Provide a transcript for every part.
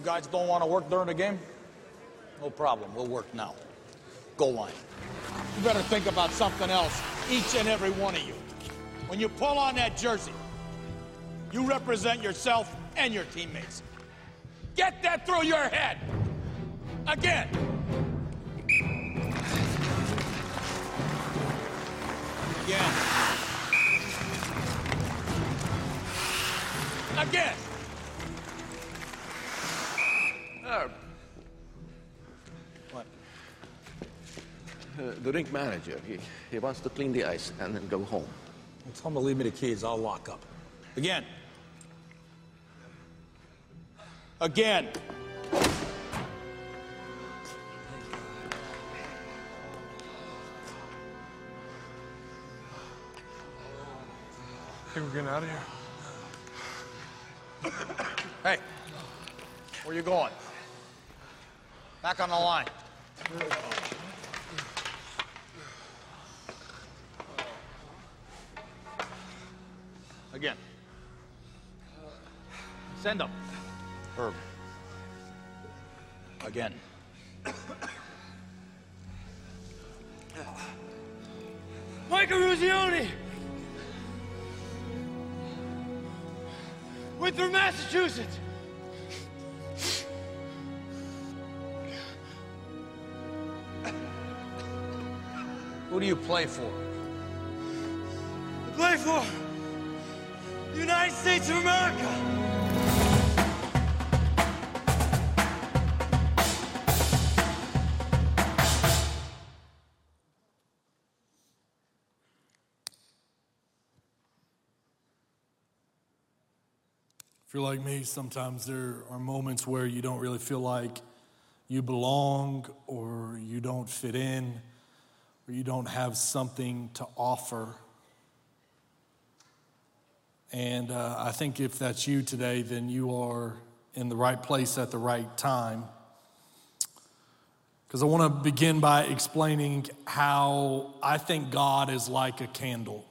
You guys don't want to work during the game? No problem. We'll work now. Goal line. You better think about something else, each and every one of you. When you pull on that jersey, you represent yourself and your teammates. Get that through your head. Again. Again. Again. Uh, the rink manager, he, he wants to clean the ice and then go home. Well, tell him to leave me the keys. I'll lock up. Again. Again. think we're getting out of here. Hey, where you going? Back on the line. Again. Send them. Herb. Again. Mike Eruzione! Winthrop, Massachusetts! Who do you play for? I play for the United States of America! If you're like me, sometimes there are moments where you don't really feel like you belong or you don't fit in or you don't have something to offer. And uh, I think if that's you today, then you are in the right place at the right time. Because I want to begin by explaining how I think God is like a candle.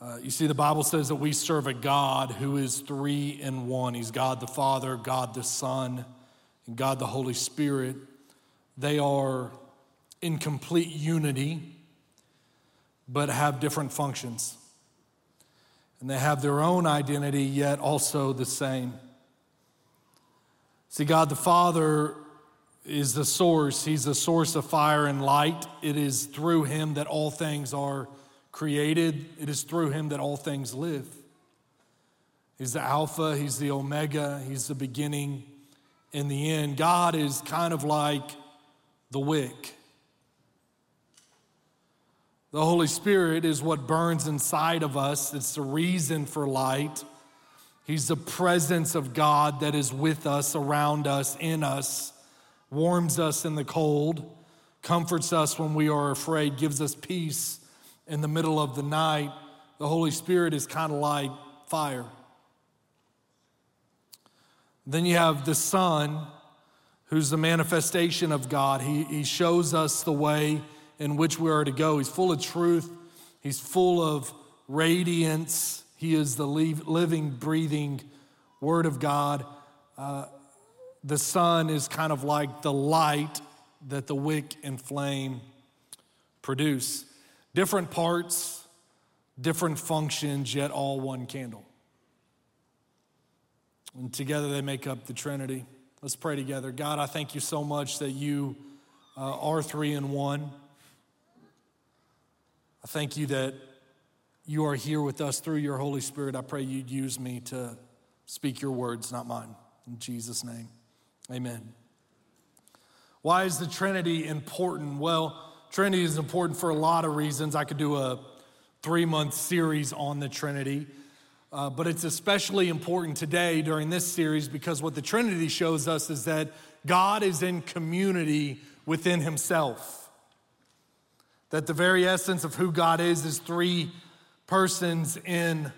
Uh, you see, the Bible says that we serve a God who is three in one. He's God the Father, God the Son, and God the Holy Spirit. They are in complete unity, but have different functions. And they have their own identity, yet also the same. See, God the Father is the source, He's the source of fire and light. It is through Him that all things are created, it is through him that all things live. He's the Alpha, He's the Omega, He's the beginning and the end. God is kind of like the wick. The Holy Spirit is what burns inside of us, it's the reason for light. He's the presence of God that is with us, around us, in us, warms us in the cold, comforts us when we are afraid, gives us peace in the middle of the night, the Holy Spirit is kind of like fire. Then you have the Son, who's the manifestation of God. He, he shows us the way in which we are to go. He's full of truth, He's full of radiance. He is the living, breathing Word of God. Uh, the Son is kind of like the light that the wick and flame produce. Different parts, different functions, yet all one candle. And together they make up the Trinity. Let's pray together. God, I thank you so much that you uh, are three in one. I thank you that you are here with us through your Holy Spirit. I pray you'd use me to speak your words, not mine. In Jesus' name, amen. Why is the Trinity important? Well, Trinity is important for a lot of reasons. I could do a three month series on the Trinity, uh, but it's especially important today during this series because what the Trinity shows us is that God is in community within Himself. That the very essence of who God is is three persons in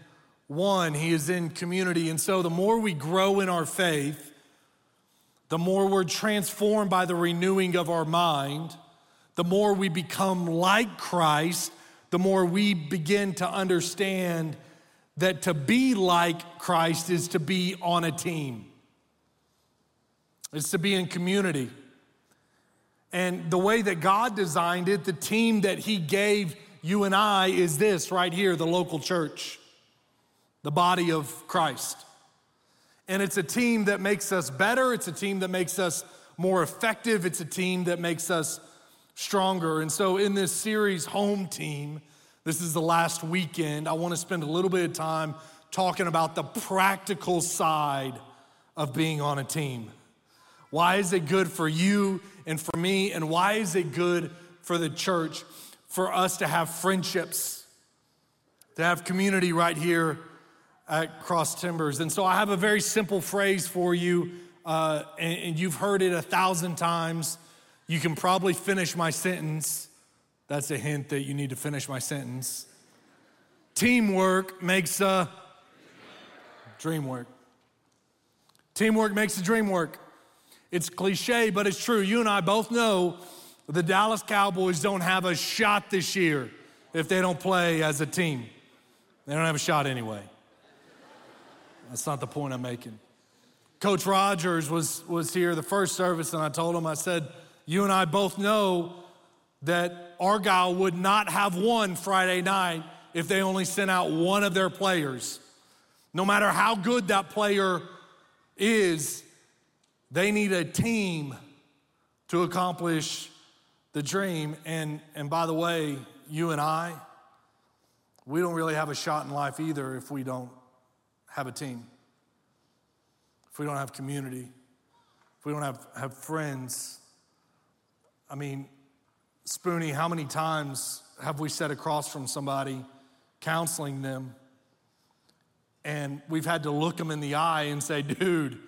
one. He is in community. And so the more we grow in our faith, the more we're transformed by the renewing of our mind, the more we become like Christ, the more we begin to understand that to be like Christ is to be on a team. It's to be in community. And the way that God designed it, the team that He gave you and I is this right here the local church, the body of Christ. And it's a team that makes us better, it's a team that makes us more effective, it's a team that makes us stronger. And so, in this series, Home Team, this is the last weekend, I want to spend a little bit of time talking about the practical side of being on a team. Why is it good for you and for me? And why is it good for the church for us to have friendships, to have community right here at Cross Timbers? And so I have a very simple phrase for you, uh, and, and you've heard it a thousand times. You can probably finish my sentence. That's a hint that you need to finish my sentence. Teamwork makes a dream work. Teamwork makes the dream work. It's cliche, but it's true. You and I both know the Dallas Cowboys don't have a shot this year if they don't play as a team. They don't have a shot anyway. That's not the point I'm making. Coach Rogers was, was here the first service, and I told him, I said, You and I both know that Argyle would not have won Friday night if they only sent out one of their players. No matter how good that player is, they need a team to accomplish the dream. And, and by the way, you and I, we don't really have a shot in life either if we don't have a team, if we don't have community, if we don't have, have friends. I mean, Spoonie, how many times have we sat across from somebody counseling them and we've had to look them in the eye and say, dude,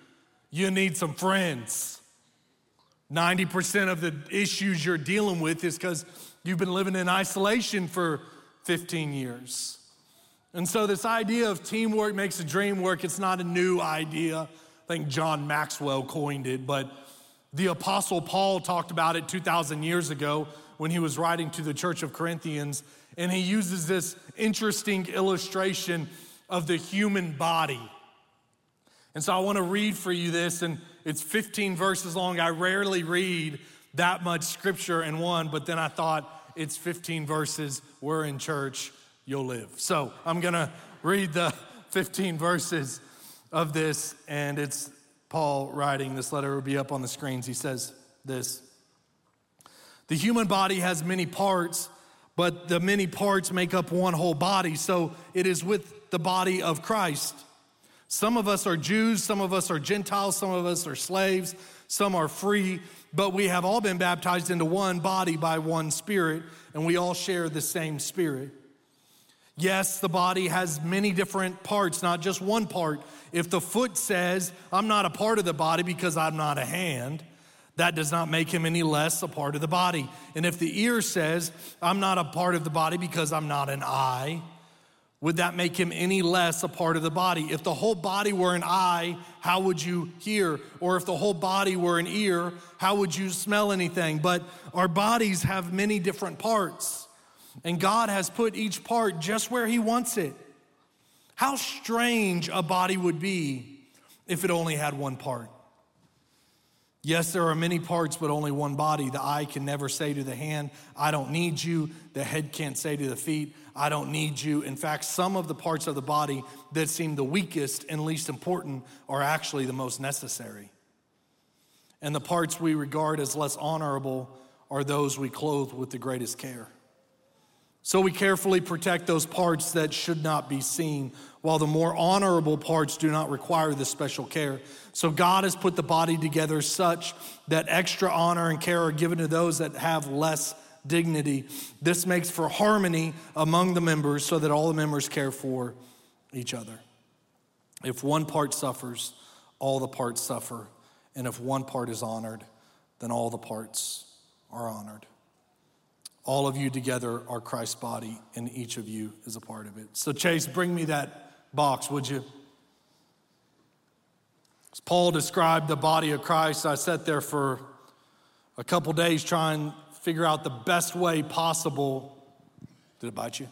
you need some friends. 90% of the issues you're dealing with is because you've been living in isolation for 15 years. And so, this idea of teamwork makes a dream work, it's not a new idea. I think John Maxwell coined it, but the Apostle Paul talked about it 2,000 years ago when he was writing to the church of Corinthians. And he uses this interesting illustration of the human body. And so I want to read for you this, and it's 15 verses long. I rarely read that much scripture in one, but then I thought it's 15 verses. We're in church, you'll live. So I'm going to read the 15 verses of this, and it's Paul writing. This letter will be up on the screens. He says this The human body has many parts, but the many parts make up one whole body. So it is with the body of Christ. Some of us are Jews, some of us are Gentiles, some of us are slaves, some are free, but we have all been baptized into one body by one spirit, and we all share the same spirit. Yes, the body has many different parts, not just one part. If the foot says, I'm not a part of the body because I'm not a hand, that does not make him any less a part of the body. And if the ear says, I'm not a part of the body because I'm not an eye, would that make him any less a part of the body? If the whole body were an eye, how would you hear? Or if the whole body were an ear, how would you smell anything? But our bodies have many different parts, and God has put each part just where He wants it. How strange a body would be if it only had one part. Yes, there are many parts, but only one body. The eye can never say to the hand, I don't need you. The head can't say to the feet, I don't need you. In fact, some of the parts of the body that seem the weakest and least important are actually the most necessary. And the parts we regard as less honorable are those we clothe with the greatest care. So we carefully protect those parts that should not be seen, while the more honorable parts do not require this special care. So God has put the body together such that extra honor and care are given to those that have less dignity. This makes for harmony among the members so that all the members care for each other. If one part suffers, all the parts suffer. And if one part is honored, then all the parts are honored. All of you together are Christ's body, and each of you is a part of it. So, Chase, bring me that box, would you? As Paul described the body of Christ, I sat there for a couple days trying to figure out the best way possible. Did it bite you?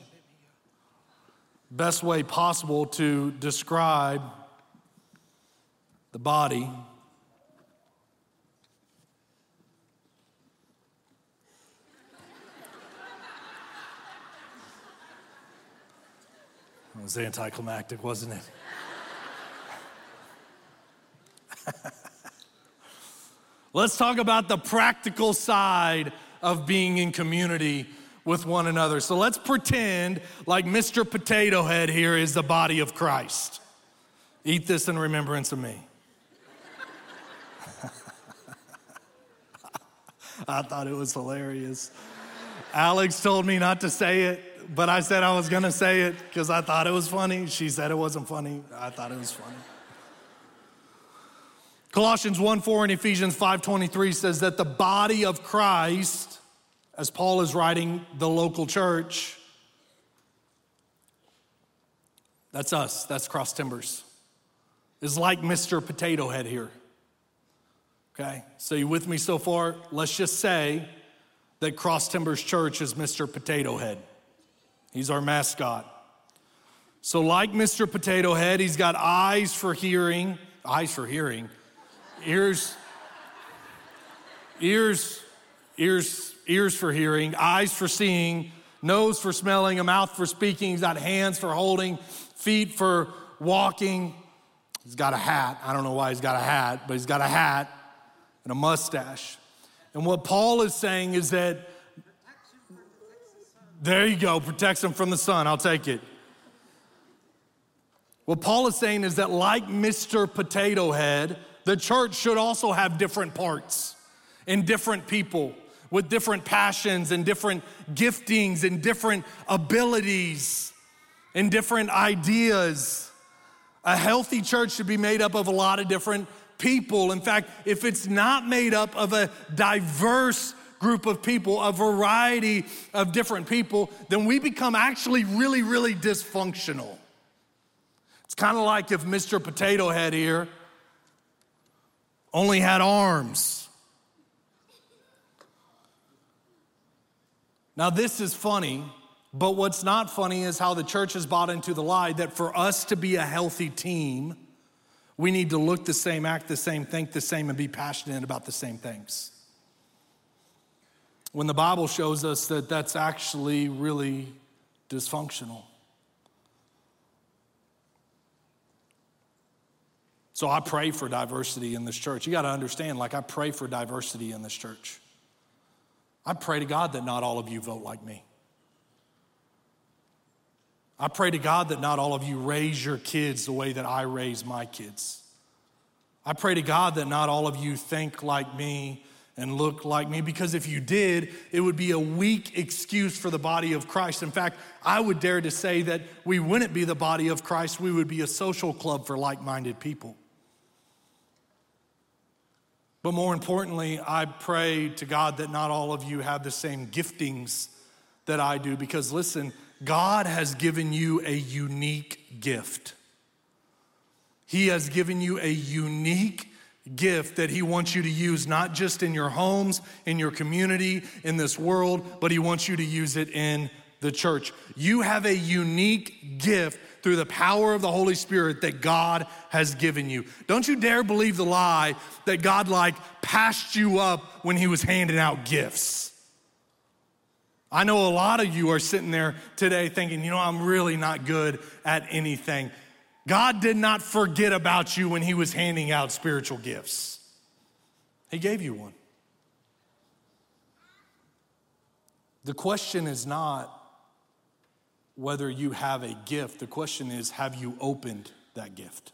Best way possible to describe the body was anticlimactic, wasn't it? Let's talk about the practical side of being in community with one another. So let's pretend like Mr. Potato Head here is the body of Christ. Eat this in remembrance of me. I thought it was hilarious. Alex told me not to say it, but I said I was gonna say it because I thought it was funny. She said it wasn't funny. I thought it was funny. Colossians 1 4 and Ephesians 5 23 says that the body of Christ, as Paul is writing the local church, that's us, that's Cross Timbers, is like Mr. Potato Head here. Okay, so you with me so far? Let's just say that Cross Timbers Church is Mr. Potato Head. He's our mascot. So, like Mr. Potato Head, he's got eyes for hearing, eyes for hearing, ears, ears, ears, ears for hearing, eyes for seeing, nose for smelling, a mouth for speaking. He's got hands for holding, feet for walking. He's got a hat. I don't know why he's got a hat, but he's got a hat and a mustache. And what Paul is saying is that, there you go, protects them from the sun. I'll take it. What Paul is saying is that, like Mr. Potato Head, the church should also have different parts and different people with different passions and different giftings and different abilities and different ideas. A healthy church should be made up of a lot of different people. In fact, if it's not made up of a diverse group of people, a variety of different people, then we become actually really, really dysfunctional. It's kind of like if Mr. Potato Head here only had arms. Now, this is funny, but what's not funny is how the church has bought into the lie that for us to be a healthy team, we need to look the same, act the same, think the same, and be passionate about the same things. When the Bible shows us that that's actually really dysfunctional. So I pray for diversity in this church. You got to understand, like, I pray for diversity in this church. I pray to God that not all of you vote like me. I pray to God that not all of you raise your kids the way that I raise my kids. I pray to God that not all of you think like me and look like me, because if you did, it would be a weak excuse for the body of Christ. In fact, I would dare to say that we wouldn't be the body of Christ, we would be a social club for like minded people. But more importantly, I pray to God that not all of you have the same giftings that I do, because listen, God has given you a unique gift. He has given you a unique gift that He wants you to use, not just in your homes, in your community, in this world, but He wants you to use it in the church. You have a unique gift through the power of the Holy Spirit that God has given you. Don't you dare believe the lie that God, like, passed you up when He was handing out gifts. I know a lot of you are sitting there today thinking, you know, I'm really not good at anything. God did not forget about you when He was handing out spiritual gifts, He gave you one. The question is not whether you have a gift, the question is, have you opened that gift?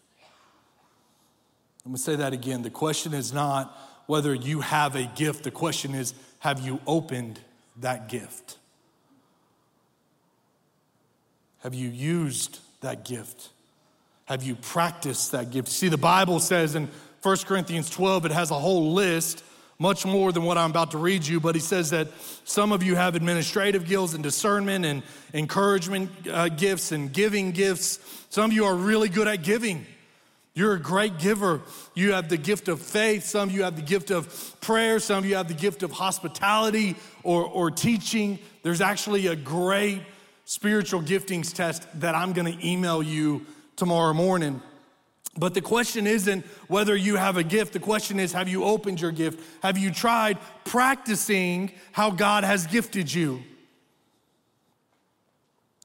I'm gonna say that again. The question is not whether you have a gift, the question is, have you opened that gift? Have you used that gift? Have you practiced that gift? See, the Bible says in 1 Corinthians 12, it has a whole list, much more than what I'm about to read you, but he says that some of you have administrative gifts and discernment and encouragement uh, gifts and giving gifts. Some of you are really good at giving. You're a great giver. You have the gift of faith. Some of you have the gift of prayer. Some of you have the gift of hospitality or, or teaching. There's actually a great spiritual giftings test that I'm going to email you tomorrow morning. But the question isn't whether you have a gift. The question is, have you opened your gift? Have you tried practicing how God has gifted you?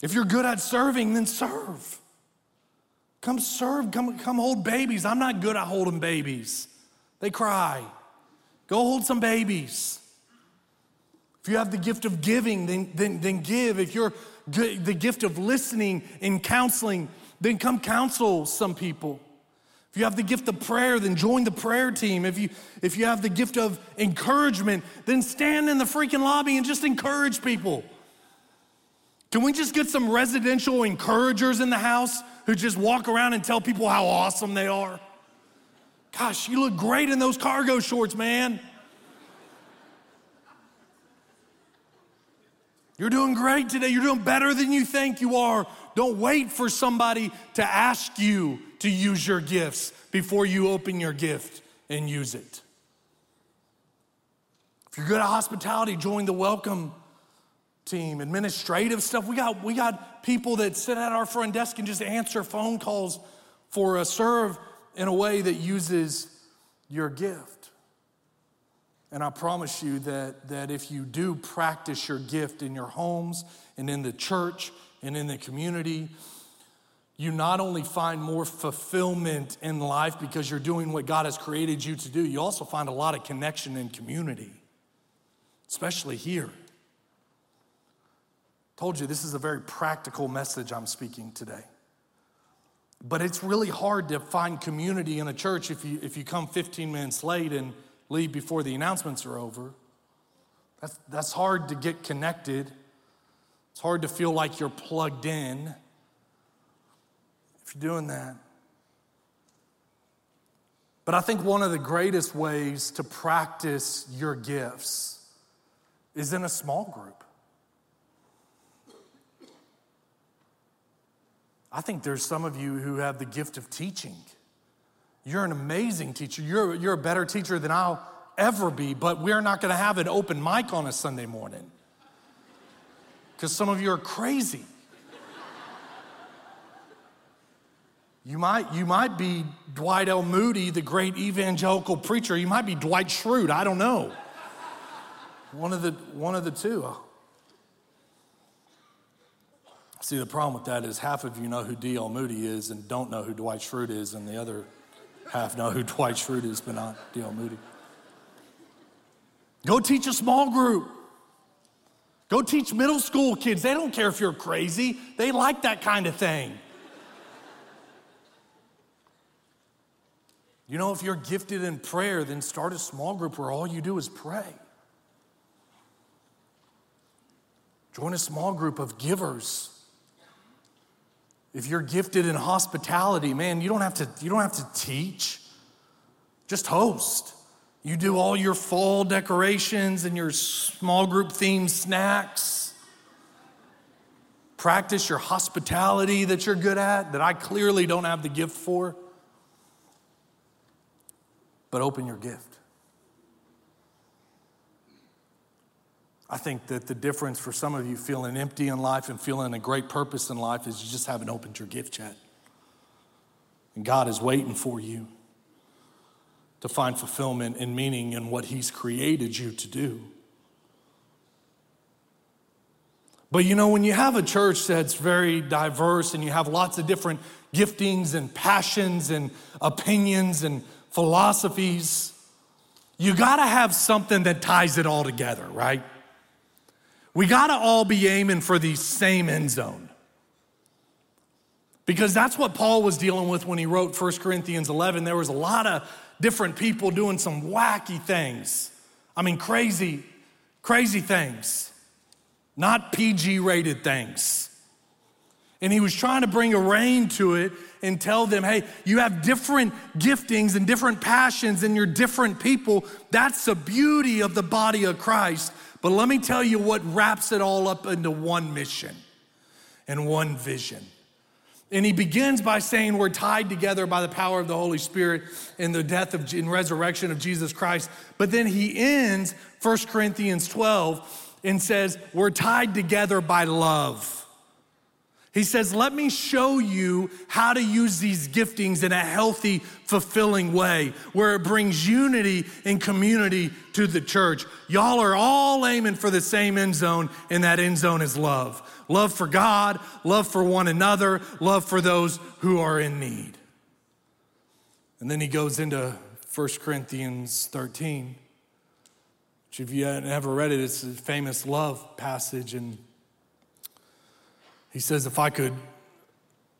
If you're good at serving, then serve. Come serve, come, come hold babies. I'm not good at holding babies, they cry. Go hold some babies. If you have the gift of giving, then, then, then give. If you're good, the gift of listening and counseling, then come counsel some people. If you have the gift of prayer, then join the prayer team. If you, if you have the gift of encouragement, then stand in the freaking lobby and just encourage people. Can we just get some residential encouragers in the house who just walk around and tell people how awesome they are? Gosh, you look great in those cargo shorts, man. You're doing great today. You're doing better than you think you are. Don't wait for somebody to ask you to use your gifts before you open your gift and use it. If you're good at hospitality, join the welcome team, administrative stuff. We got, we got people that sit at our front desk and just answer phone calls for us, serve in a way that uses your gift. And I promise you that, that if you do practice your gift in your homes and in the church and in the community, you not only find more fulfillment in life because you're doing what God has created you to do, you also find a lot of connection in community, especially here. Told you this is a very practical message I'm speaking today. But it's really hard to find community in a church if you, if you come 15 minutes late and leave before the announcements are over. That's, that's hard to get connected. It's hard to feel like you're plugged in if you're doing that. But I think one of the greatest ways to practice your gifts is in a small group. I think there's some of you who have the gift of teaching. You're an amazing teacher. You're, you're a better teacher than I'll ever be, but we're not going to have an open mic on a Sunday morning because some of you are crazy. You might, you might be Dwight L. Moody, the great evangelical preacher. You might be Dwight Schrute. I don't know. One of the, one of the two. See, the problem with that is half of you know who D.L. Moody is and don't know who Dwight Schrute is, and the other half know who Dwight Schrute is, but not D.L. Moody. Go teach a small group. Go teach middle school kids. They don't care if you're crazy, they like that kind of thing. You know, if you're gifted in prayer, then start a small group where all you do is pray. Join a small group of givers if you're gifted in hospitality, man, you don't have to, you don't have to teach, just host. You do all your fall decorations and your small group themed snacks. Practice your hospitality that you're good at, that I clearly don't have the gift for. But open your gift. I think that the difference for some of you feeling empty in life and feeling a great purpose in life is you just haven't opened your gift yet. And God is waiting for you to find fulfillment and meaning in what He's created you to do. But you know, when you have a church that's very diverse and you have lots of different giftings and passions and opinions and philosophies, you gotta have something that ties it all together, right? We got to all be aiming for the same end zone. Because that's what Paul was dealing with when he wrote 1 Corinthians 11. There was a lot of different people doing some wacky things. I mean, crazy, crazy things, not PG rated things. And he was trying to bring a rein to it and tell them, hey, you have different giftings and different passions and you're different people. That's the beauty of the body of Christ. But let me tell you what wraps it all up into one mission and one vision. And he begins by saying we're tied together by the power of the Holy Spirit in the death of, and resurrection of Jesus Christ. But then he ends 1 Corinthians 12 and says we're tied together by love. He says, Let me show you how to use these giftings in a healthy, fulfilling way where it brings unity and community to the church. Y'all are all aiming for the same end zone, and that end zone is love love for God, love for one another, love for those who are in need. And then he goes into 1 Corinthians 13, which, if you haven't ever read it, it's a famous love passage. And he says, If I could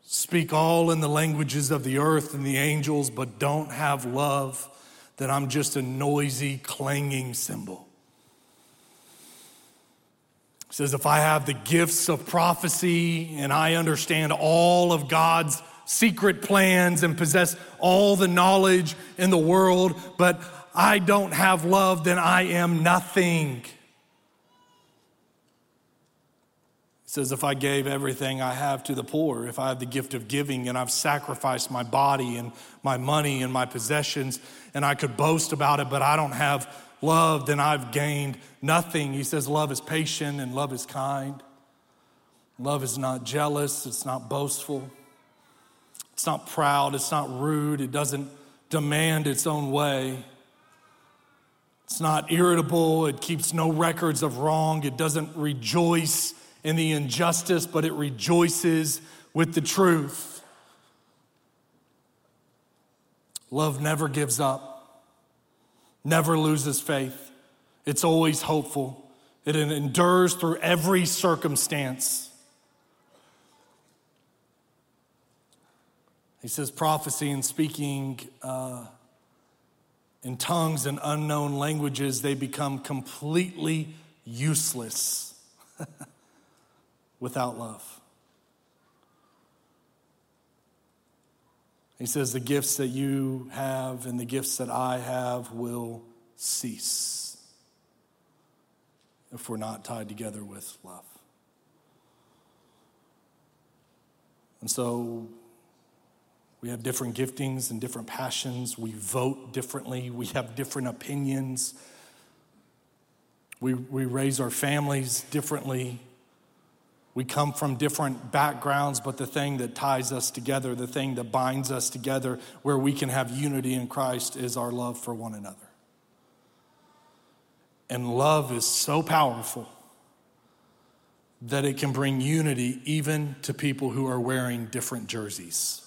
speak all in the languages of the earth and the angels, but don't have love, then I'm just a noisy, clanging cymbal. He says, If I have the gifts of prophecy and I understand all of God's secret plans and possess all the knowledge in the world, but I don't have love, then I am nothing. He says, if I gave everything I have to the poor, if I have the gift of giving and I've sacrificed my body and my money and my possessions, and I could boast about it, but I don't have love, then I've gained nothing. He says, love is patient and love is kind. Love is not jealous, it's not boastful, it's not proud, it's not rude, it doesn't demand its own way. It's not irritable, it keeps no records of wrong, it doesn't rejoice in the injustice, but it rejoices with the truth. Love never gives up, never loses faith. It's always hopeful. It endures through every circumstance. He says prophecy and speaking uh, in tongues and unknown languages, they become completely useless. without love. He says, The gifts that you have and the gifts that I have will cease if we're not tied together with love. And so we have different giftings and different passions. We vote differently. We have different opinions. We, we raise our families differently. We come from different backgrounds, but the thing that ties us together, the thing that binds us together, where we can have unity in Christ, is our love for one another. And love is so powerful that it can bring unity even to people who are wearing different jerseys.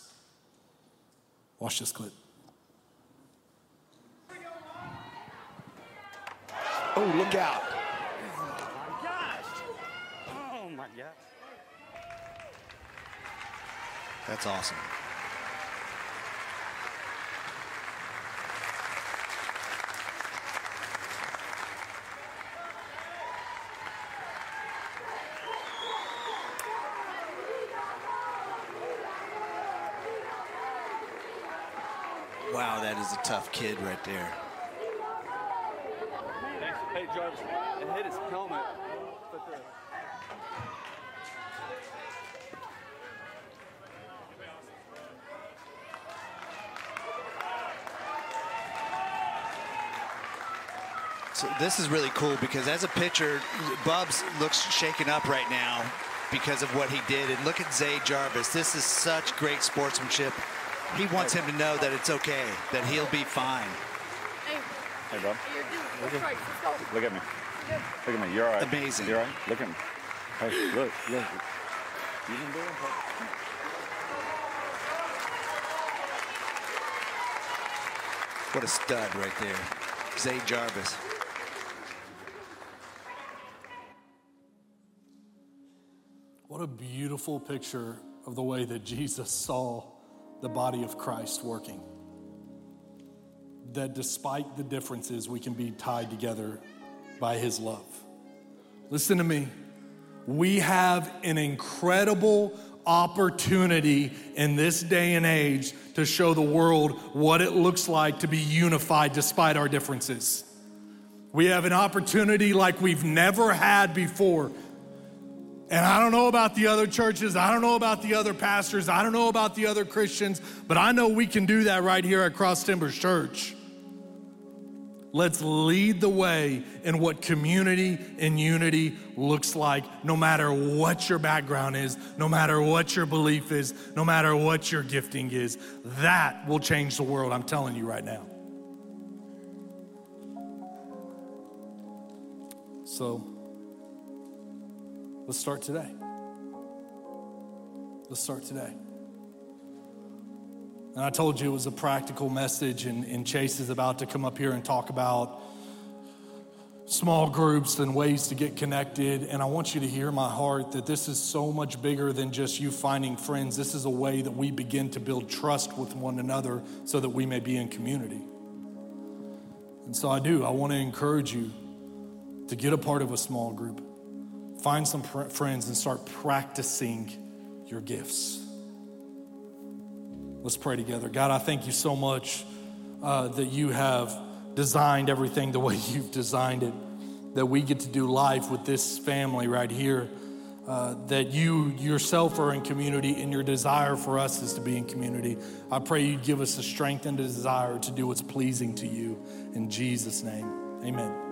Watch this clip. Oh, look out. That's awesome. Wow, that is a tough kid right there. Hey, Jarvis, it hit his helmet. So this is really cool because as a pitcher, Bubs looks shaken up right now because of what he did. And look at Zay Jarvis. This is such great sportsmanship. He wants him to know that it's okay, that he'll be fine. Hey, bub. Look at me. Look at me. You're all right. Amazing. You're all right. Look at me. Hey, look, look. You can do it. What a stud right there. Zay Jarvis. A beautiful picture of the way that Jesus saw the body of Christ working. That despite the differences, we can be tied together by his love. Listen to me. We have an incredible opportunity in this day and age to show the world what it looks like to be unified despite our differences. We have an opportunity like we've never had before. And I don't know about the other churches, I don't know about the other pastors, I don't know about the other Christians, but I know we can do that right here at Cross Timbers Church. Let's lead the way in what community and unity looks like, no matter what your background is, no matter what your belief is, no matter what your gifting is. That will change the world, I'm telling you right now. So, let's start today. Let's start today. And I told you it was a practical message, and, and Chase is about to come up here and talk about small groups and ways to get connected. And I want you to hear my heart that this is so much bigger than just you finding friends. This is a way that we begin to build trust with one another so that we may be in community. And so I do. I want to encourage you to get a part of a small group, find some pr- friends, and start practicing your gifts. Let's pray together. God, I thank you so much uh, that you have designed everything the way you've designed it, that we get to do life with this family right here, uh, that you yourself are in community and your desire for us is to be in community. I pray you give us the strength and the desire to do what's pleasing to you. In Jesus' name, amen.